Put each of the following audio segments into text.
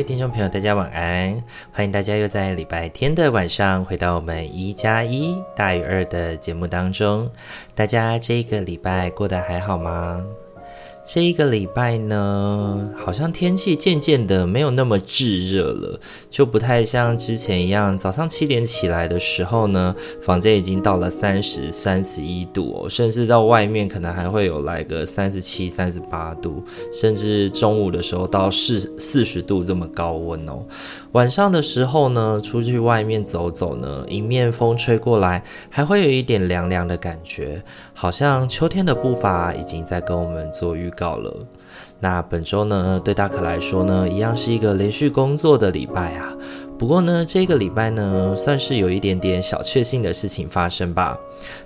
位听众朋友，大家晚安！欢迎大家又在礼拜天的晚上回到我们一加一大于二的节目当中。大家这个礼拜过得还好吗？这一个礼拜呢，好像天气渐渐的没有那么炙热了，就不太像之前一样，早上七点起来的时候呢，房间已经到了三十、三十一度哦，甚至到外面可能还会有来个三十七、三十八度，甚至中午的时候到四四十度这么高温哦。晚上的时候呢，出去外面走走呢，迎面风吹过来，还会有一点凉凉的感觉，好像秋天的步伐已经在跟我们做预告了。那本周呢，对大可来说呢，一样是一个连续工作的礼拜啊。不过呢，这个礼拜呢，算是有一点点小确幸的事情发生吧。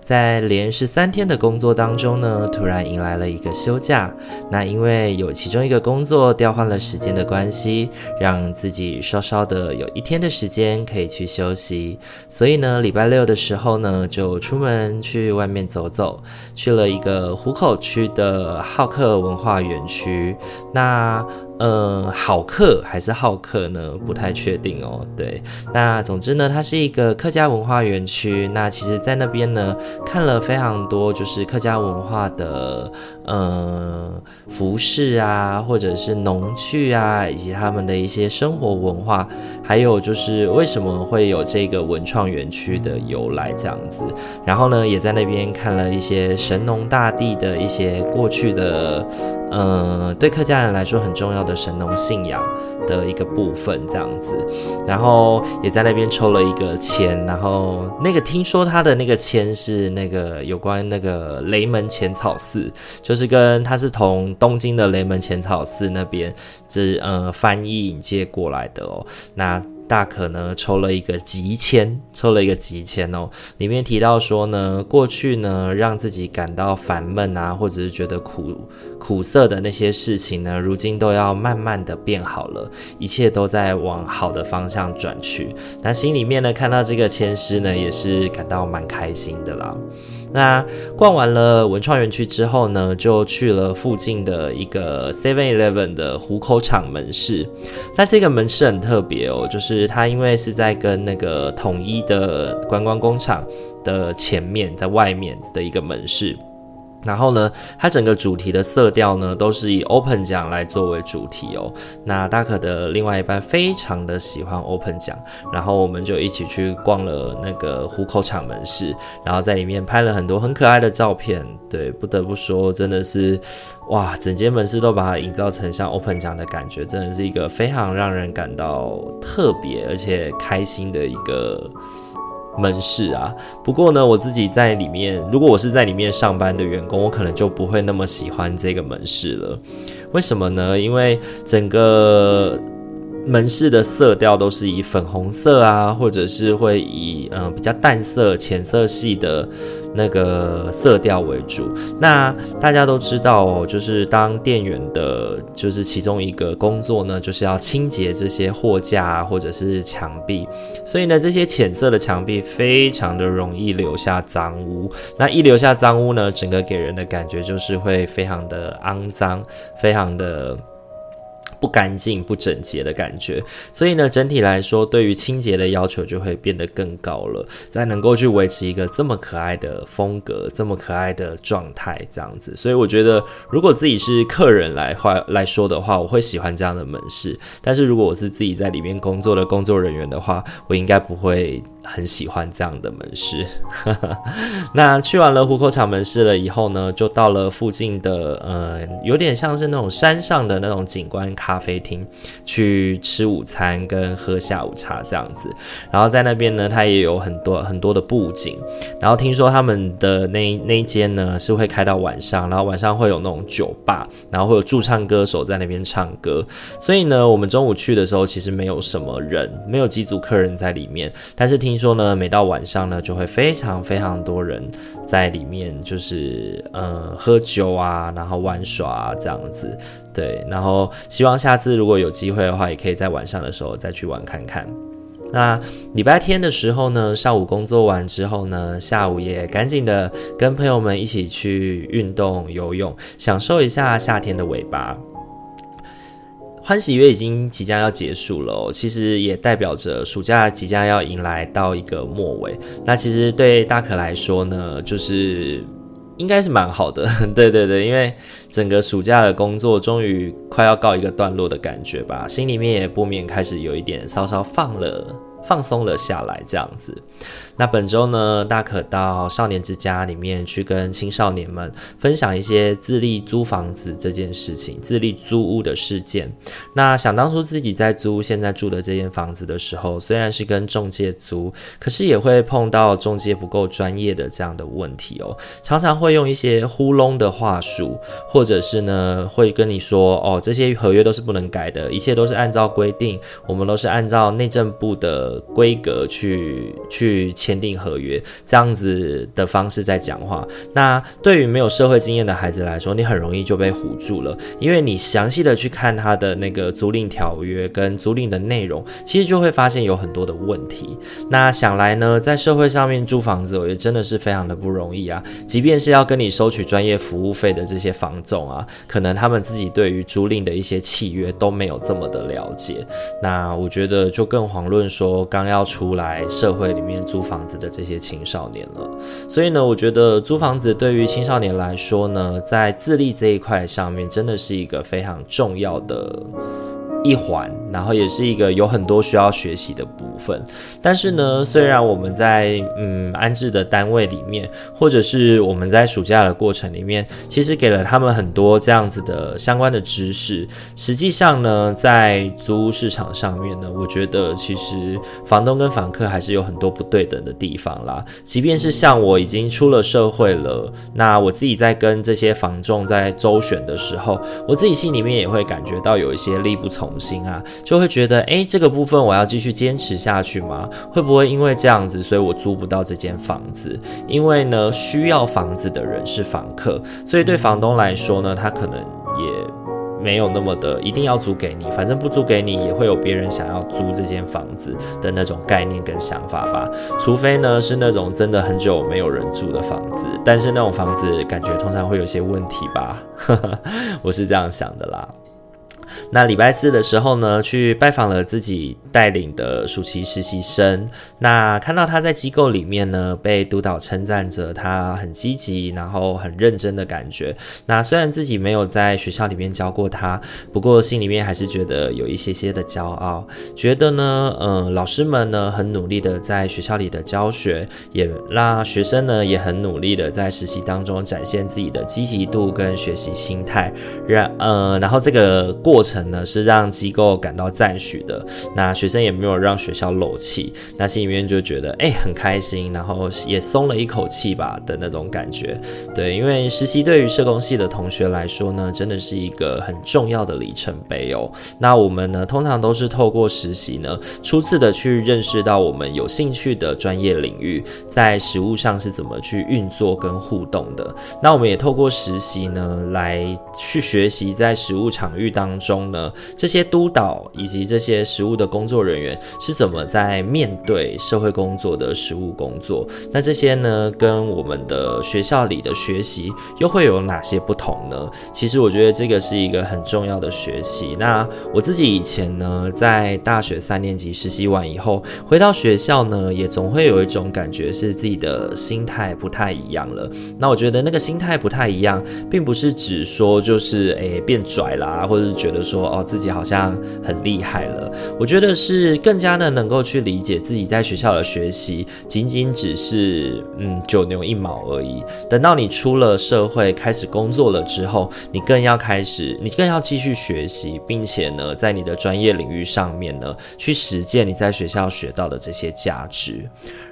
在连续三天的工作当中呢，突然迎来了一个休假。那因为有其中一个工作调换了时间的关系，让自己稍稍的有一天的时间可以去休息。所以呢，礼拜六的时候呢，就出门去外面走走，去了一个湖口区的好客文化园区。那呃，好客还是好客呢？不太确定哦。对，那总之呢，它是一个客家文化园区。那其实，在那边呢，看了非常多，就是客家文化的呃服饰啊，或者是农具啊，以及他们的一些生活文化，还有就是为什么会有这个文创园区的由来这样子。然后呢，也在那边看了一些神农大帝的一些过去的。呃，对客家人来说很重要的神农信仰的一个部分，这样子，然后也在那边抽了一个签，然后那个听说他的那个签是那个有关那个雷门浅草寺，就是跟他是从东京的雷门浅草寺那边是呃翻译引介过来的哦，那。大可呢抽了一个吉签，抽了一个吉签哦。里面提到说呢，过去呢让自己感到烦闷啊，或者是觉得苦苦涩的那些事情呢，如今都要慢慢的变好了，一切都在往好的方向转去。那心里面呢看到这个签诗呢，也是感到蛮开心的啦。那逛完了文创园区之后呢，就去了附近的一个 Seven Eleven 的湖口厂门市。那这个门市很特别哦，就是它因为是在跟那个统一的观光工厂的前面，在外面的一个门市。然后呢，它整个主题的色调呢，都是以 open 奖来作为主题哦。那大可的另外一半非常的喜欢 open 奖，然后我们就一起去逛了那个虎口厂门市，然后在里面拍了很多很可爱的照片。对，不得不说，真的是哇，整间门市都把它营造成像 open 奖的感觉，真的是一个非常让人感到特别而且开心的一个。门市啊，不过呢，我自己在里面，如果我是在里面上班的员工，我可能就不会那么喜欢这个门市了。为什么呢？因为整个门市的色调都是以粉红色啊，或者是会以嗯、比较淡色、浅色系的。那个色调为主，那大家都知道哦，就是当店员的，就是其中一个工作呢，就是要清洁这些货架，或者是墙壁，所以呢，这些浅色的墙壁非常的容易留下脏污，那一留下脏污呢，整个给人的感觉就是会非常的肮脏，非常的。不干净、不整洁的感觉，所以呢，整体来说，对于清洁的要求就会变得更高了，才能够去维持一个这么可爱的风格、这么可爱的状态，这样子。所以我觉得，如果自己是客人来话来说的话，我会喜欢这样的门市。但是如果我是自己在里面工作的工作人员的话，我应该不会很喜欢这样的门市。那去完了虎口厂门市了以后呢，就到了附近的呃，有点像是那种山上的那种景观咖啡厅去吃午餐跟喝下午茶这样子。然后在那边呢，它也有很多很多的布景。然后听说他们的那那间呢是会开到晚上，然后晚上会有那种酒吧，然后会有驻唱歌手在那边唱歌。所以呢，我们中午去的时候其实没有什么人，没有几组客人在里面，但是听听说呢，每到晚上呢，就会非常非常多人在里面，就是呃喝酒啊，然后玩耍啊这样子。对，然后希望下次如果有机会的话，也可以在晚上的时候再去玩看看。那礼拜天的时候呢，上午工作完之后呢，下午也赶紧的跟朋友们一起去运动游泳，享受一下夏天的尾巴。欢喜月已经即将要结束了，其实也代表着暑假即将要迎来到一个末尾。那其实对大可来说呢，就是应该是蛮好的，对对对，因为整个暑假的工作终于快要告一个段落的感觉吧，心里面也不免开始有一点稍稍放了，放松了下来，这样子。那本周呢，大可到少年之家里面去跟青少年们分享一些自立租房子这件事情，自立租屋的事件。那想当初自己在租现在住的这间房子的时候，虽然是跟中介租，可是也会碰到中介不够专业的这样的问题哦，常常会用一些糊弄的话术，或者是呢会跟你说哦，这些合约都是不能改的，一切都是按照规定，我们都是按照内政部的规格去去。签订合约这样子的方式在讲话，那对于没有社会经验的孩子来说，你很容易就被唬住了，因为你详细的去看他的那个租赁条约跟租赁的内容，其实就会发现有很多的问题。那想来呢，在社会上面租房子，我觉得真的是非常的不容易啊。即便是要跟你收取专业服务费的这些房总啊，可能他们自己对于租赁的一些契约都没有这么的了解。那我觉得就更遑论说刚要出来社会里面租房。子的这些青少年了，所以呢，我觉得租房子对于青少年来说呢，在自立这一块上面，真的是一个非常重要的。一环，然后也是一个有很多需要学习的部分。但是呢，虽然我们在嗯安置的单位里面，或者是我们在暑假的过程里面，其实给了他们很多这样子的相关的知识。实际上呢，在租屋市场上面呢，我觉得其实房东跟房客还是有很多不对等的地方啦。即便是像我已经出了社会了，那我自己在跟这些房仲在周旋的时候，我自己心里面也会感觉到有一些力不从心啊，就会觉得，诶，这个部分我要继续坚持下去吗？会不会因为这样子，所以我租不到这间房子？因为呢，需要房子的人是房客，所以对房东来说呢，他可能也没有那么的一定要租给你，反正不租给你，也会有别人想要租这间房子的那种概念跟想法吧。除非呢，是那种真的很久没有人住的房子，但是那种房子感觉通常会有些问题吧，我是这样想的啦。那礼拜四的时候呢，去拜访了自己带领的暑期实习生。那看到他在机构里面呢，被督导称赞着他很积极，然后很认真的感觉。那虽然自己没有在学校里面教过他，不过心里面还是觉得有一些些的骄傲，觉得呢，嗯、呃，老师们呢很努力的在学校里的教学，也让学生呢也很努力的在实习当中展现自己的积极度跟学习心态，然呃，然后这个过程。呢是让机构感到赞许的，那学生也没有让学校漏气，那心里面就觉得哎、很开心，然后也松了一口气吧的那种感觉。对，因为实习对于社工系的同学来说呢，真的是一个很重要的里程碑哦。那我们呢通常都是透过实习呢，初次的去认识到我们有兴趣的专业领域，在实务上是怎么去运作跟互动的。那我们也透过实习呢来去学习在实务场域当中。中呢，这些督导以及这些实务的工作人员是怎么在面对社会工作的实务工作？那这些呢，跟我们的学校里的学习又会有哪些不同呢？其实我觉得这个是一个很重要的学习。那我自己以前呢，在大学三年级实习完以后，回到学校呢，也总会有一种感觉是自己的心态不太一样了。那我觉得那个心态不太一样，并不是指说就是诶变拽啦，或者是觉得说哦，自己好像很厉害了。我觉得是更加的能够去理解自己在学校的学习，仅仅只是嗯九牛一毛而已。等到你出了社会，开始工作了之后，你更要开始，你更要继续学习，并且呢，在你的专业领域上面呢，去实践你在学校学到的这些价值。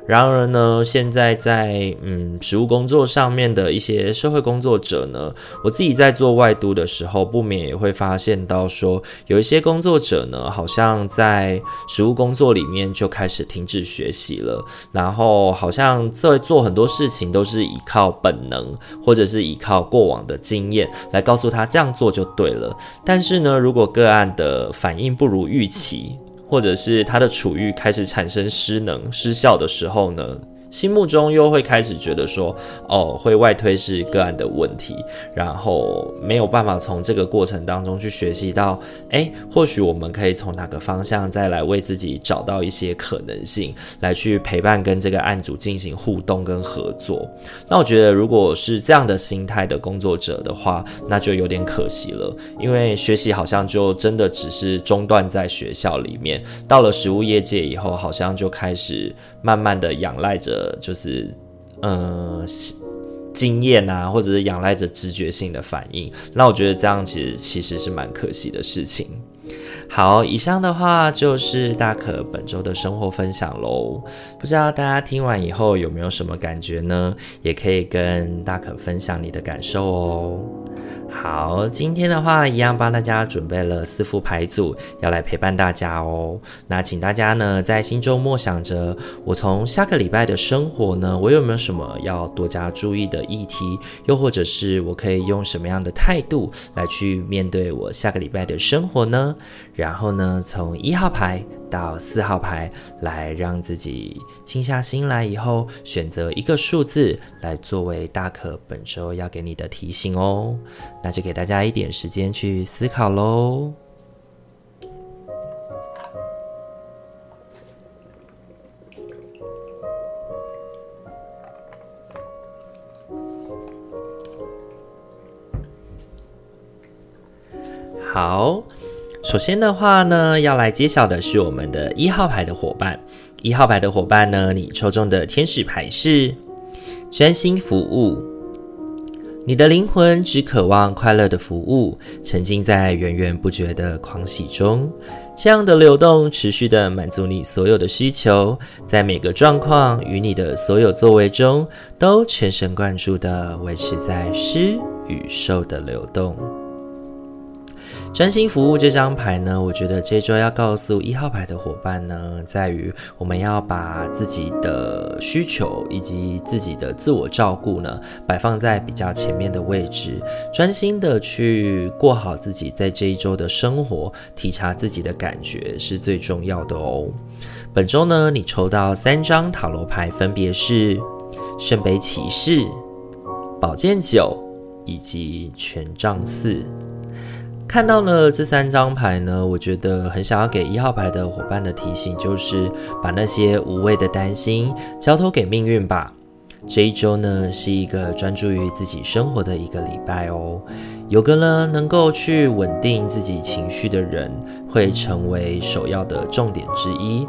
然而呢，现在在嗯实务工作上面的一些社会工作者呢，我自己在做外督的时候，不免也会发现到说，有一些工作者呢，好像在实务工作里面就开始停止学习了，然后好像在做很多事情都是依靠本能，或者是依靠过往的经验来告诉他这样做就对了。但是呢，如果个案的反应不如预期，或者是他的处遇开始产生失能、失效的时候呢，心目中又会开始觉得说，哦，会外推是个案的问题，然后没有办法从这个过程当中去学习到，诶，或许我们可以从哪个方向再来为自己找到一些可能性，来去陪伴跟这个案主进行互动跟合作。那我觉得，如果是这样的心态的工作者的话，那就有点可惜了，因为学习好像就真的只是中断在学校里面，到了实务业界以后，好像就开始慢慢的仰赖着。就是，呃，经验啊，或者是仰赖着直觉性的反应，那我觉得这样其实其实是蛮可惜的事情。好，以上的话就是大可本周的生活分享喽。不知道大家听完以后有没有什么感觉呢？也可以跟大可分享你的感受哦。好，今天的话一样帮大家准备了四副牌组，要来陪伴大家哦。那请大家呢在心中默想着，我从下个礼拜的生活呢，我有没有什么要多加注意的议题？又或者是我可以用什么样的态度来去面对我下个礼拜的生活呢？然后呢，从一号牌到四号牌，来让自己静下心来以后，选择一个数字来作为大可本周要给你的提醒哦。那就给大家一点时间去思考喽。好。首先的话呢，要来揭晓的是我们的一号牌的伙伴。一号牌的伙伴呢，你抽中的天使牌是专心服务。你的灵魂只渴望快乐的服务，沉浸在源源不绝的狂喜中。这样的流动持续的满足你所有的需求，在每个状况与你的所有作为中，都全神贯注地维持在施与受的流动。专心服务这张牌呢，我觉得这周要告诉一号牌的伙伴呢，在于我们要把自己的需求以及自己的自我照顾呢，摆放在比较前面的位置，专心的去过好自己在这一周的生活，体察自己的感觉是最重要的哦。本周呢，你抽到三张塔罗牌，分别是圣杯骑士、宝剑九以及权杖四。看到了这三张牌呢，我觉得很想要给一号牌的伙伴的提醒，就是把那些无谓的担心交托给命运吧。这一周呢，是一个专注于自己生活的一个礼拜哦。有个呢，能够去稳定自己情绪的人，会成为首要的重点之一。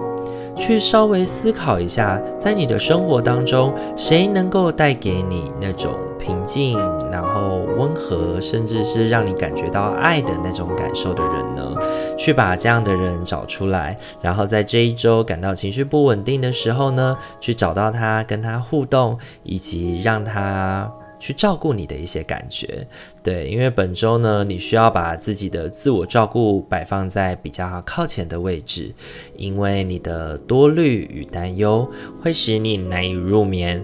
去稍微思考一下，在你的生活当中，谁能够带给你那种平静，然后温和，甚至是让你感觉到爱的那种感受的人呢？去把这样的人找出来，然后在这一周感到情绪不稳定的时候呢，去找到他，跟他互动，以及让他。去照顾你的一些感觉，对，因为本周呢，你需要把自己的自我照顾摆放在比较靠前的位置，因为你的多虑与担忧会使你难以入眠，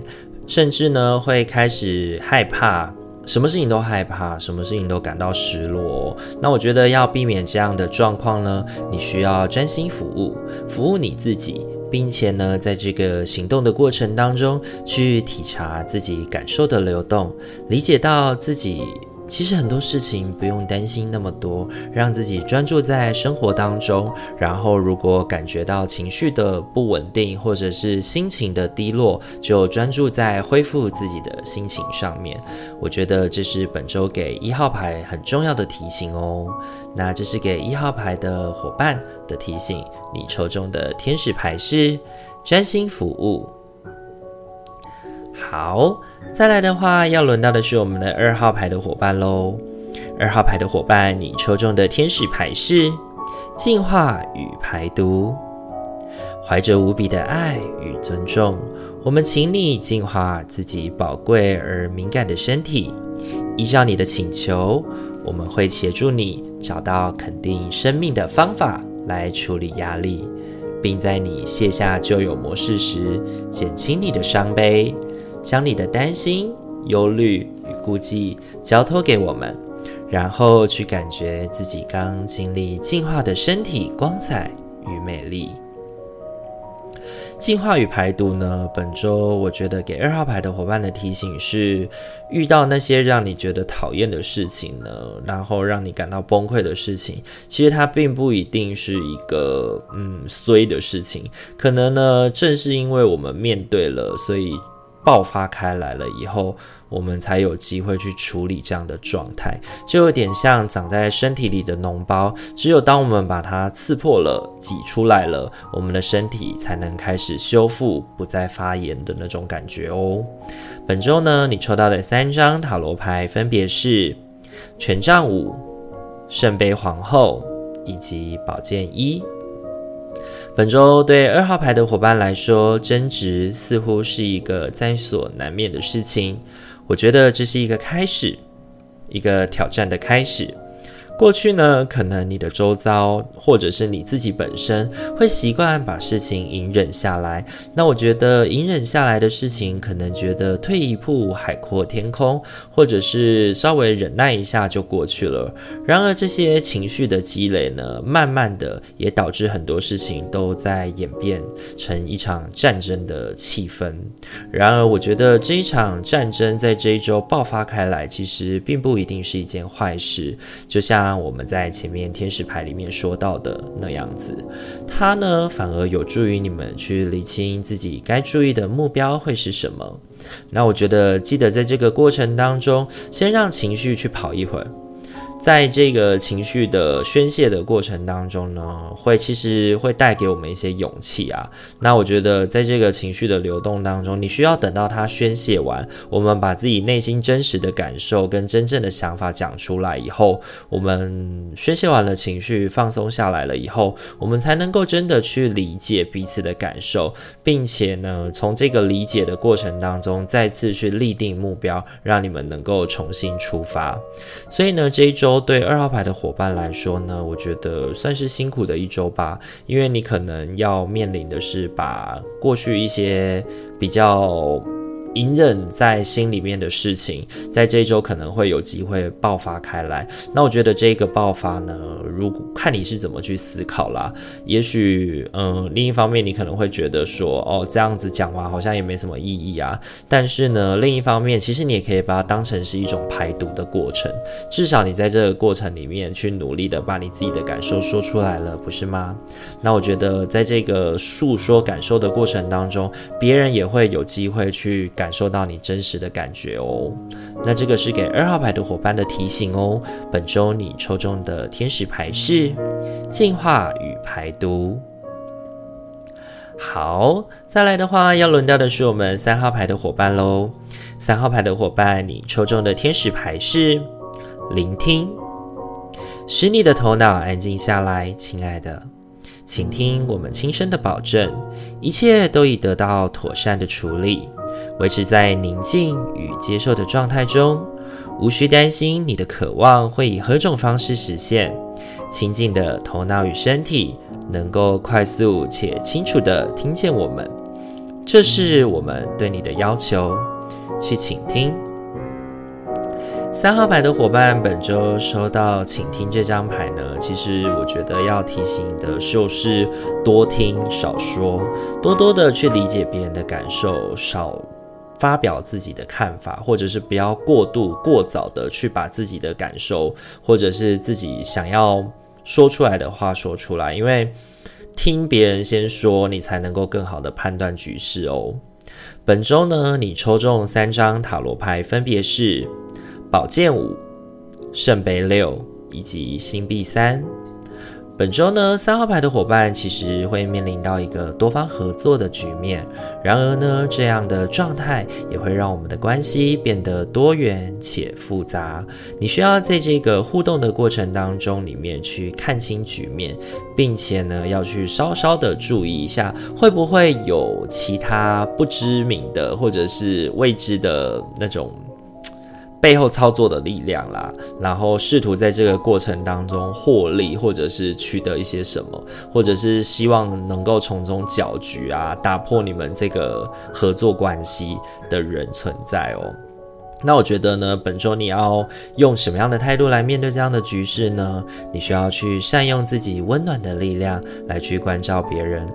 甚至呢会开始害怕，什么事情都害怕，什么事情都感到失落。那我觉得要避免这样的状况呢，你需要专心服务，服务你自己。并且呢，在这个行动的过程当中，去体察自己感受的流动，理解到自己其实很多事情不用担心那么多，让自己专注在生活当中。然后，如果感觉到情绪的不稳定，或者是心情的低落，就专注在恢复自己的心情上面。我觉得这是本周给一号牌很重要的提醒哦。那这是给一号牌的伙伴的提醒。你抽中的天使牌是专心服务。好，再来的话，要轮到的是我们的二号牌的伙伴喽。二号牌的伙伴，你抽中的天使牌是净化与排毒。怀着无比的爱与尊重，我们请你净化自己宝贵而敏感的身体。依照你的请求，我们会协助你找到肯定生命的方法来处理压力，并在你卸下旧有模式时，减轻你的伤悲。将你的担心、忧虑与顾忌交托给我们，然后去感觉自己刚经历净化的身体光彩与美丽。净化与排毒呢？本周我觉得给二号牌的伙伴的提醒是：遇到那些让你觉得讨厌的事情呢，然后让你感到崩溃的事情，其实它并不一定是一个嗯衰的事情，可能呢正是因为我们面对了，所以。爆发开来了以后，我们才有机会去处理这样的状态，就有点像长在身体里的脓包，只有当我们把它刺破了、挤出来了，我们的身体才能开始修复，不再发炎的那种感觉哦。本周呢，你抽到的三张塔罗牌分别是权杖五、圣杯皇后以及宝剑一。本周对二号牌的伙伴来说，争执似乎是一个在所难免的事情。我觉得这是一个开始，一个挑战的开始。过去呢，可能你的周遭或者是你自己本身会习惯把事情隐忍下来。那我觉得隐忍下来的事情，可能觉得退一步海阔天空，或者是稍微忍耐一下就过去了。然而这些情绪的积累呢，慢慢的也导致很多事情都在演变成一场战争的气氛。然而我觉得这一场战争在这一周爆发开来，其实并不一定是一件坏事，就像。我们在前面天使牌里面说到的那样子，它呢反而有助于你们去理清自己该注意的目标会是什么。那我觉得记得在这个过程当中，先让情绪去跑一会儿。在这个情绪的宣泄的过程当中呢，会其实会带给我们一些勇气啊。那我觉得在这个情绪的流动当中，你需要等到它宣泄完，我们把自己内心真实的感受跟真正的想法讲出来以后，我们宣泄完了情绪，放松下来了以后，我们才能够真的去理解彼此的感受，并且呢，从这个理解的过程当中，再次去立定目标，让你们能够重新出发。所以呢，这一周。对二号牌的伙伴来说呢，我觉得算是辛苦的一周吧，因为你可能要面临的是把过去一些比较。隐忍在心里面的事情，在这一周可能会有机会爆发开来。那我觉得这个爆发呢，如果看你是怎么去思考啦。也许，嗯，另一方面你可能会觉得说，哦，这样子讲话好像也没什么意义啊。但是呢，另一方面，其实你也可以把它当成是一种排毒的过程。至少你在这个过程里面去努力的把你自己的感受说出来了，不是吗？那我觉得在这个诉说感受的过程当中，别人也会有机会去。感受到你真实的感觉哦，那这个是给二号牌的伙伴的提醒哦。本周你抽中的天使牌是净化与排毒。好，再来的话要轮到的是我们三号牌的伙伴喽。三号牌的伙伴，你抽中的天使牌是聆听，使你的头脑安静下来，亲爱的，请听我们轻声的保证，一切都已得到妥善的处理。维持在宁静与接受的状态中，无需担心你的渴望会以何种方式实现。清静的头脑与身体能够快速且清楚地听见我们，这是我们对你的要求。去倾听。三号牌的伙伴，本周收到请听这张牌呢，其实我觉得要提醒的就是多听少说，多多的去理解别人的感受，少。发表自己的看法，或者是不要过度过早的去把自己的感受，或者是自己想要说出来的话说出来，因为听别人先说，你才能够更好的判断局势哦。本周呢，你抽中三张塔罗牌，分别是宝剑五、圣杯六以及星币三。本周呢，三号牌的伙伴其实会面临到一个多方合作的局面。然而呢，这样的状态也会让我们的关系变得多元且复杂。你需要在这个互动的过程当中里面去看清局面，并且呢，要去稍稍的注意一下，会不会有其他不知名的或者是未知的那种。背后操作的力量啦，然后试图在这个过程当中获利，或者是取得一些什么，或者是希望能够从中搅局啊，打破你们这个合作关系的人存在哦。那我觉得呢，本周你要用什么样的态度来面对这样的局势呢？你需要去善用自己温暖的力量来去关照别人，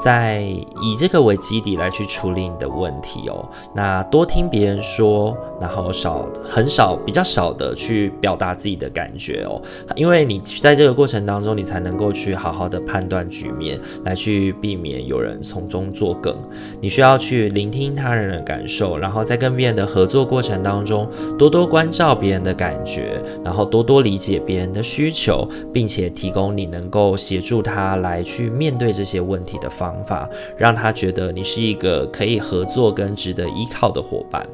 在以这个为基底来去处理你的问题哦。那多听别人说，然后少很少比较少的去表达自己的感觉哦，因为你在这个过程当中，你才能够去好好的判断局面，来去避免有人从中作梗。你需要去聆听他人的感受，然后在跟别人的合作过程。当中多多关照别人的感觉，然后多多理解别人的需求，并且提供你能够协助他来去面对这些问题的方方法，让他觉得你是一个可以合作跟值得依靠的伙伴。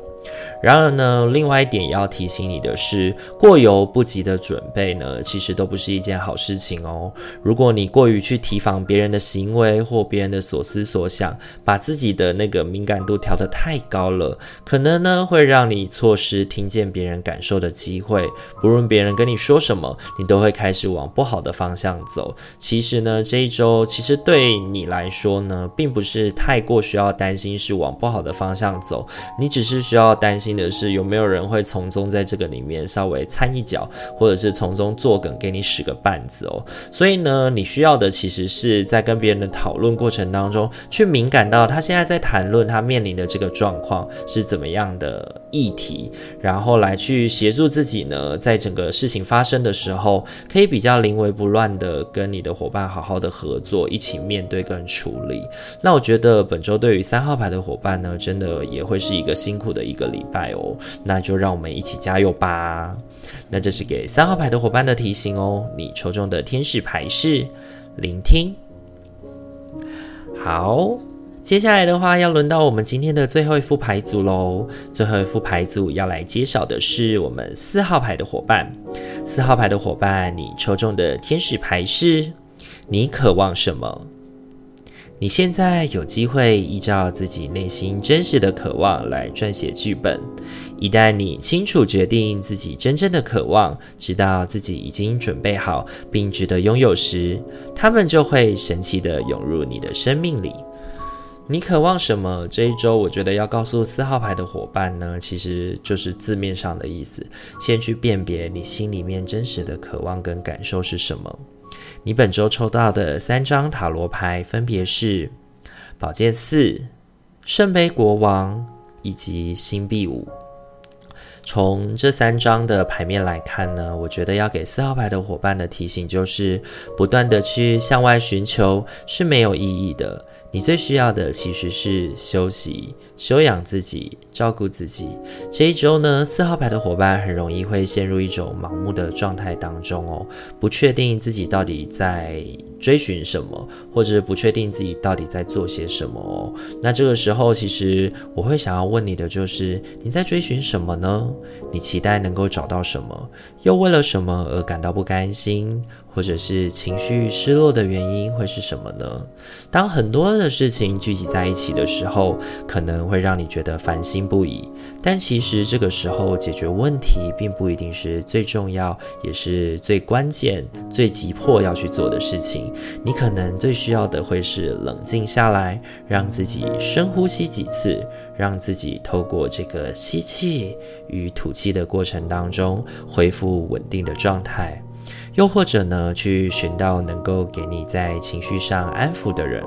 然而呢，另外一点要提醒你的是，过犹不及的准备呢，其实都不是一件好事情哦。如果你过于去提防别人的行为或别人的所思所想，把自己的那个敏感度调得太高了，可能呢会让你错失听见别人感受的机会。不论别人跟你说什么，你都会开始往不好的方向走。其实呢，这一周其实对你来说呢，并不是太过需要担心是往不好的方向走，你只是需要。要担心的是有没有人会从中在这个里面稍微掺一脚，或者是从中作梗，给你使个绊子哦。所以呢，你需要的其实是在跟别人的讨论过程当中，去敏感到他现在在谈论他面临的这个状况是怎么样的议题，然后来去协助自己呢，在整个事情发生的时候，可以比较临危不乱的跟你的伙伴好好的合作，一起面对跟处理。那我觉得本周对于三号牌的伙伴呢，真的也会是一个辛苦的一个。礼拜哦，那就让我们一起加油吧。那这是给三号牌的伙伴的提醒哦。你抽中的天使牌是聆听。好，接下来的话要轮到我们今天的最后一副牌组喽。最后一副牌组要来揭晓的是我们四号牌的伙伴。四号牌的伙伴，你抽中的天使牌是你渴望什么？你现在有机会依照自己内心真实的渴望来撰写剧本。一旦你清楚决定自己真正的渴望，知道自己已经准备好并值得拥有时，他们就会神奇地涌入你的生命里。你渴望什么？这一周，我觉得要告诉四号牌的伙伴呢，其实就是字面上的意思。先去辨别你心里面真实的渴望跟感受是什么。你本周抽到的三张塔罗牌分别是宝剑四、圣杯国王以及星币五。从这三张的牌面来看呢，我觉得要给四号牌的伙伴的提醒就是，不断的去向外寻求是没有意义的。你最需要的其实是休息、休养自己、照顾自己。这一周呢，四号牌的伙伴很容易会陷入一种盲目的状态当中哦，不确定自己到底在追寻什么，或者不确定自己到底在做些什么哦。那这个时候，其实我会想要问你的就是，你在追寻什么呢？你期待能够找到什么？又为了什么而感到不甘心？或者是情绪失落的原因会是什么呢？当很多的事情聚集在一起的时候，可能会让你觉得烦心不已。但其实这个时候解决问题并不一定是最重要，也是最关键、最急迫要去做的事情。你可能最需要的会是冷静下来，让自己深呼吸几次，让自己透过这个吸气与吐气的过程当中，恢复稳定的状态。又或者呢，去寻到能够给你在情绪上安抚的人，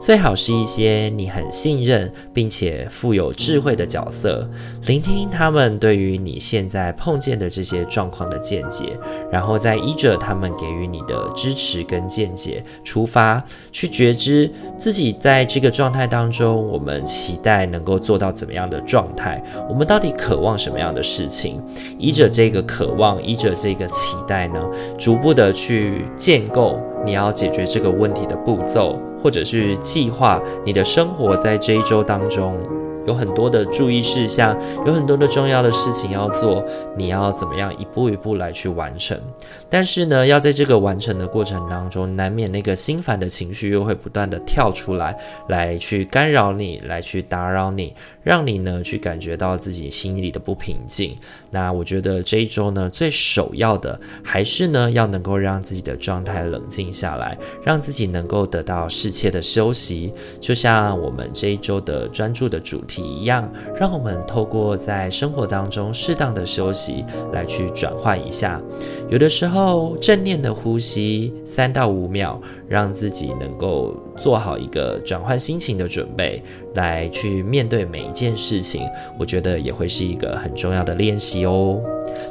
最好是一些你很信任并且富有智慧的角色，聆听他们对于你现在碰见的这些状况的见解，然后再依着他们给予你的支持跟见解出发，去觉知自己在这个状态当中，我们期待能够做到怎么样的状态，我们到底渴望什么样的事情，依着这个渴望，依着这个期待呢，逐步的去建构你要解决这个问题的步骤，或者是计划你的生活在这一周当中。有很多的注意事项，有很多的重要的事情要做，你要怎么样一步一步来去完成？但是呢，要在这个完成的过程当中，难免那个心烦的情绪又会不断的跳出来，来去干扰你，来去打扰你，让你呢去感觉到自己心里的不平静。那我觉得这一周呢，最首要的还是呢，要能够让自己的状态冷静下来，让自己能够得到适切的休息。就像我们这一周的专注的主题。一样，让我们透过在生活当中适当的休息来去转换一下。有的时候正念的呼吸三到五秒，让自己能够做好一个转换心情的准备，来去面对每一件事情。我觉得也会是一个很重要的练习哦。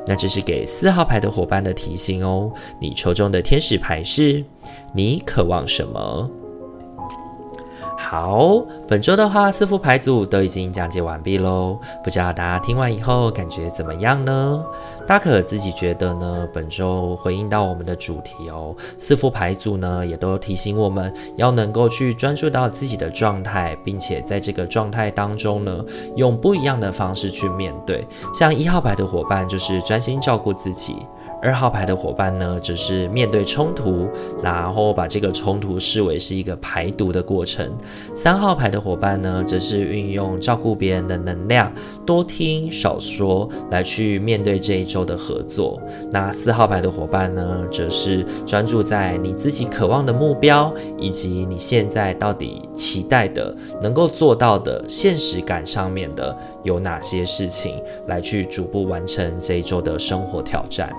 那这是给四号牌的伙伴的提醒哦。你抽中的天使牌是，你渴望什么？好，本周的话，四副牌组都已经讲解完毕喽。不知道大家听完以后感觉怎么样呢？大可自己觉得呢，本周回应到我们的主题哦，四副牌组呢也都提醒我们要能够去专注到自己的状态，并且在这个状态当中呢，用不一样的方式去面对。像一号牌的伙伴就是专心照顾自己。二号牌的伙伴呢，只是面对冲突，然后把这个冲突视为是一个排毒的过程。三号牌的伙伴呢，则是运用照顾别人的能量，多听少说，来去面对这一周的合作。那四号牌的伙伴呢，则是专注在你自己渴望的目标，以及你现在到底期待的、能够做到的现实感上面的有哪些事情，来去逐步完成这一周的生活挑战。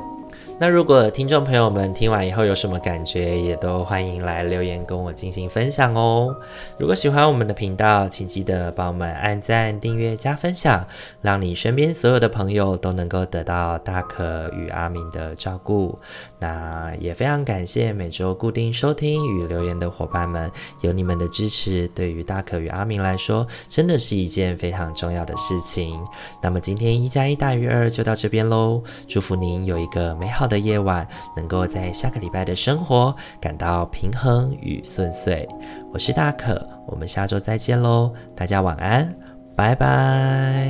那如果听众朋友们听完以后有什么感觉，也都欢迎来留言跟我进行分享哦。如果喜欢我们的频道，请记得帮我们按赞、订阅、加分享，让你身边所有的朋友都能够得到大可与阿明的照顾。那也非常感谢每周固定收听与留言的伙伴们，有你们的支持，对于大可与阿明来说，真的是一件非常重要的事情。那么今天一加一大于二就到这边喽，祝福您有一个美好的夜晚，能够在下个礼拜的生活感到平衡与顺遂。我是大可，我们下周再见喽，大家晚安，拜拜。